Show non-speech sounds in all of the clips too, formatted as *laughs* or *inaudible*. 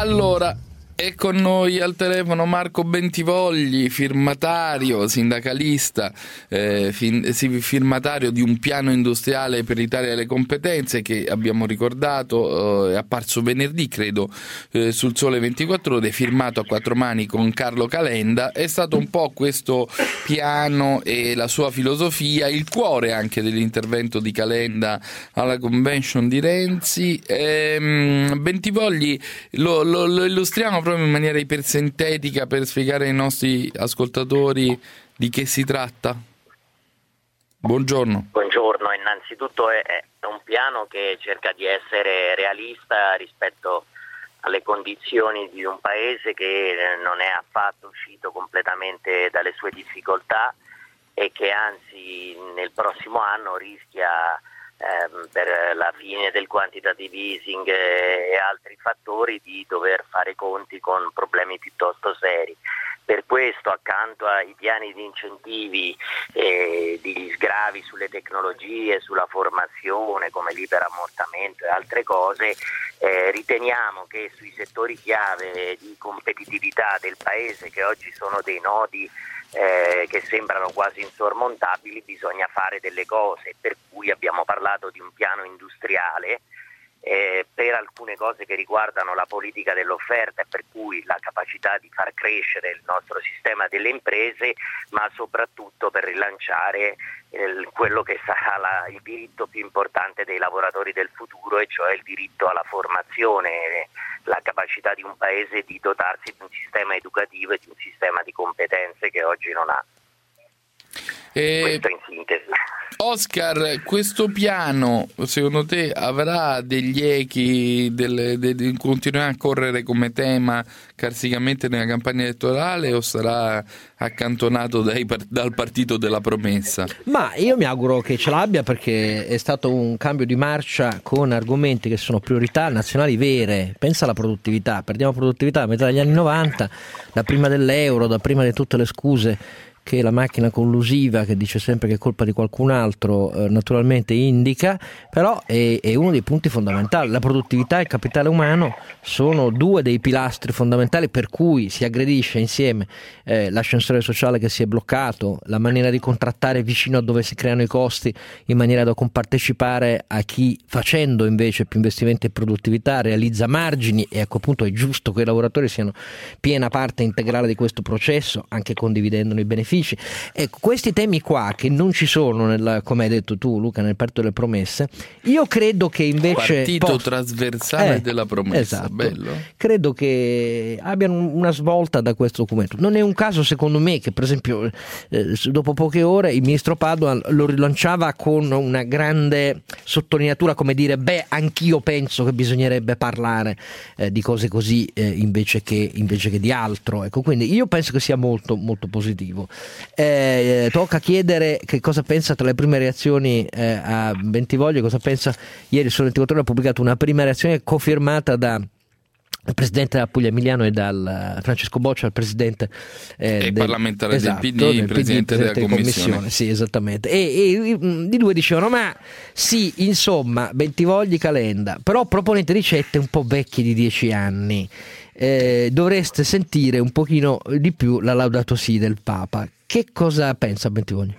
Allora, è con noi al telefono Marco Bentivogli, firmatario, sindacalista, eh, fin, firmatario di un piano industriale per l'Italia delle competenze che abbiamo ricordato, eh, è apparso venerdì credo eh, sul Sole 24 Ore, firmato a quattro mani con Carlo Calenda. È stato un po' questo piano e la sua filosofia il cuore anche dell'intervento di Calenda alla convention di Renzi. Ehm, Bentivogli lo, lo, lo illustriamo proprio in maniera ipersintetica per spiegare ai nostri ascoltatori di che si tratta? Buongiorno. Buongiorno, innanzitutto è, è un piano che cerca di essere realista rispetto alle condizioni di un paese che non è affatto uscito completamente dalle sue difficoltà e che anzi nel prossimo anno rischia ehm, per la fine del quantitative easing e altri fattori di dover fare conti con problemi piuttosto seri. Per questo accanto ai piani di incentivi e di sgravi sulle tecnologie, sulla formazione come liberammortamento e altre cose, eh, riteniamo che sui settori chiave di competitività del Paese che oggi sono dei nodi eh, che sembrano quasi insormontabili, bisogna fare delle cose, per cui abbiamo parlato di un piano industriale eh, per alcune cose che riguardano la politica dell'offerta e per cui la capacità di far crescere il nostro sistema delle imprese, ma soprattutto per rilanciare eh, quello che sarà la, il diritto più importante dei lavoratori del futuro, e cioè il diritto alla formazione, la capacità di un paese di dotarsi di un sistema educativo e di un sistema di competenze che oggi non ha. E... Questo in sintesi. Oscar, questo piano secondo te avrà degli echi, delle, de, continuerà a correre come tema carsicamente nella campagna elettorale o sarà accantonato dai, dal partito della promessa? Ma io mi auguro che ce l'abbia perché è stato un cambio di marcia con argomenti che sono priorità nazionali vere. Pensa alla produttività, perdiamo produttività a metà degli anni 90, da prima dell'euro, da prima di tutte le scuse che la macchina collusiva, che dice sempre che è colpa di qualcun altro, eh, naturalmente indica, però è, è, uno dei punti fondamentali. La produttività e il capitale umano sono due dei pilastri fondamentali per cui si aggredisce insieme eh, l'ascensore sociale che si è bloccato, la maniera di contrattare vicino a dove si creano i costi in maniera da compartecipare a chi facendo invece più investimenti e produttività realizza margini e ecco appunto è giusto che i lavoratori siano piena parte integrale di questo processo, anche condividendone i benefici benefici. Ecco, questi temi qua che non ci sono, nel, come hai detto tu Luca, nel partito delle promesse, io credo che invece... Partito poss- trasversale eh, della promessa, esatto. bello. Credo che abbiano una svolta da questo documento. Non è un caso secondo me che per esempio eh, dopo poche ore il ministro Padoan lo rilanciava con una grande sottolineatura come dire beh anch'io penso che bisognerebbe parlare eh, di cose così eh, invece che, invece, che, di altro. Ecco, quindi io penso che sia molto molto positivo. Eh, tocca chiedere che cosa pensa tra le prime reazioni eh, a Bentivoglio, cosa pensa ieri su 24 ore ha pubblicato una prima reazione confermata da il presidente della Puglia Emiliano e dal uh, Francesco Boccia, il presidente eh, del, parlamentare esatto, del PD, il presidente, della commissione. commissione. Sì, esattamente. E, e, di due dicevano: Ma sì, insomma, Bentivogli Calenda, però proponete ricette un po' vecchie di dieci anni eh, dovreste sentire un pochino di più la Laudato Si del Papa. Che cosa pensa Bentivoglio?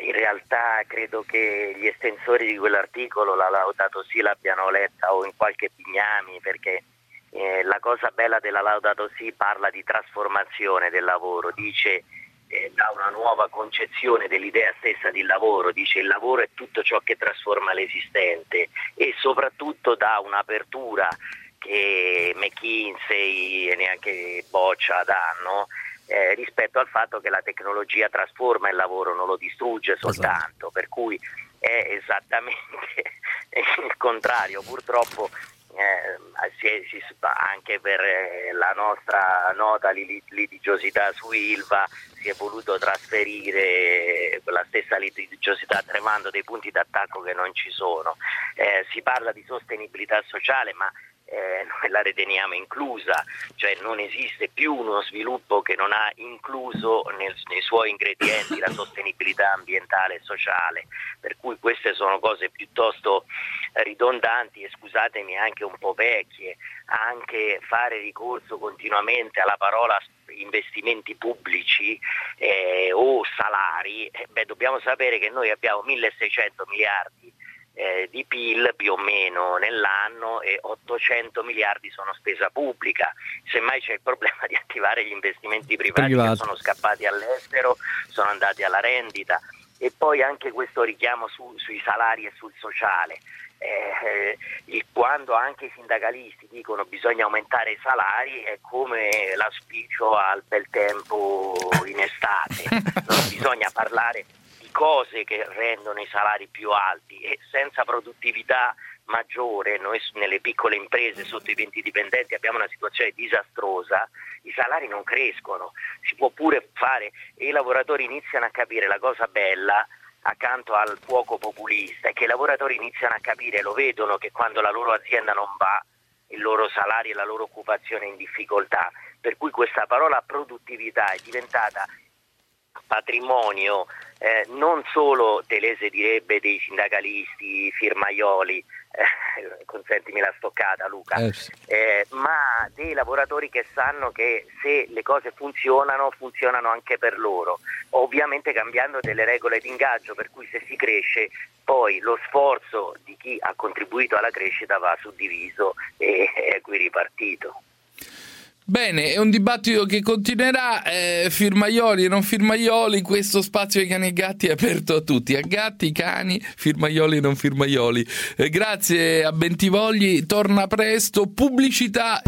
in realtà credo che gli estensori di quell'articolo la Laudato Si l'abbiano letta o in qualche pignami perché eh, la cosa bella della Laudato Si parla di trasformazione del lavoro, dice eh, da una nuova concezione dell'idea stessa di lavoro, dice il lavoro è tutto ciò che trasforma l'esistente e soprattutto dà un'apertura che McKinsey e neanche Boccia danno eh, rispetto al fatto che la tecnologia trasforma il lavoro, non lo distrugge esatto. soltanto, esatto. per cui è esattamente *laughs* il contrario. Purtroppo eh, si è, si, anche per eh, la nostra nota litigiosità su Ilva si è voluto trasferire quella stessa litigiosità tremando dei punti d'attacco che non ci sono. Eh, si parla di sostenibilità sociale, ma eh, noi *laughs* la riteniamo inclusa, cioè non esiste più uno sviluppo che non ha incluso nel, nei suoi ingredienti la *laughs* sostenibilità ambientale e sociale, per cui queste sono cose piuttosto ridondanti e scusatemi anche un po' vecchie, anche fare ricorso continuamente alla parola investimenti pubblici eh, o salari, eh, beh, dobbiamo sapere che noi abbiamo 1600 miliardi eh, di PIL più o meno nell'anno e 800 miliardi sono spesa pubblica. Semmai c'è il problema di attivare gli investimenti privati Privato. che sono scappati all'estero, sono andati alla rendita e poi anche questo richiamo su, sui salari e sul sociale. Eh, eh quando anche i sindacalisti dicono bisogna aumentare i salari è come l'auspicio al bel tempo in estate, *laughs* non bisogna parlare cose che rendono i salari più alti e senza produttività maggiore, noi nelle piccole imprese sotto i 20 dipendenti abbiamo una situazione disastrosa, i salari non crescono, si può pure fare e i lavoratori iniziano a capire la cosa bella accanto al fuoco populista è che i lavoratori iniziano a capire, lo vedono che quando la loro azienda non va il loro salario e la loro occupazione è in difficoltà, per cui questa parola produttività è diventata patrimonio eh, non solo, Telese direbbe, dei sindacalisti, firmaioli, eh, *laughs* consentimi la stoccata Luca, eh sì. eh, ma dei lavoratori che sanno che se le cose funzionano, funzionano anche per loro, ovviamente cambiando delle regole di ingaggio, per cui se si cresce poi lo sforzo di chi ha contribuito alla crescita va suddiviso e *laughs* è qui ripartito. Bene, è un dibattito che continuerà, eh, firmaioli e non firmaioli, questo spazio ai cani e gatti è aperto a tutti, a gatti, cani, firmaioli e non firmaioli. Eh, grazie a Bentivogli, torna presto, pubblicità.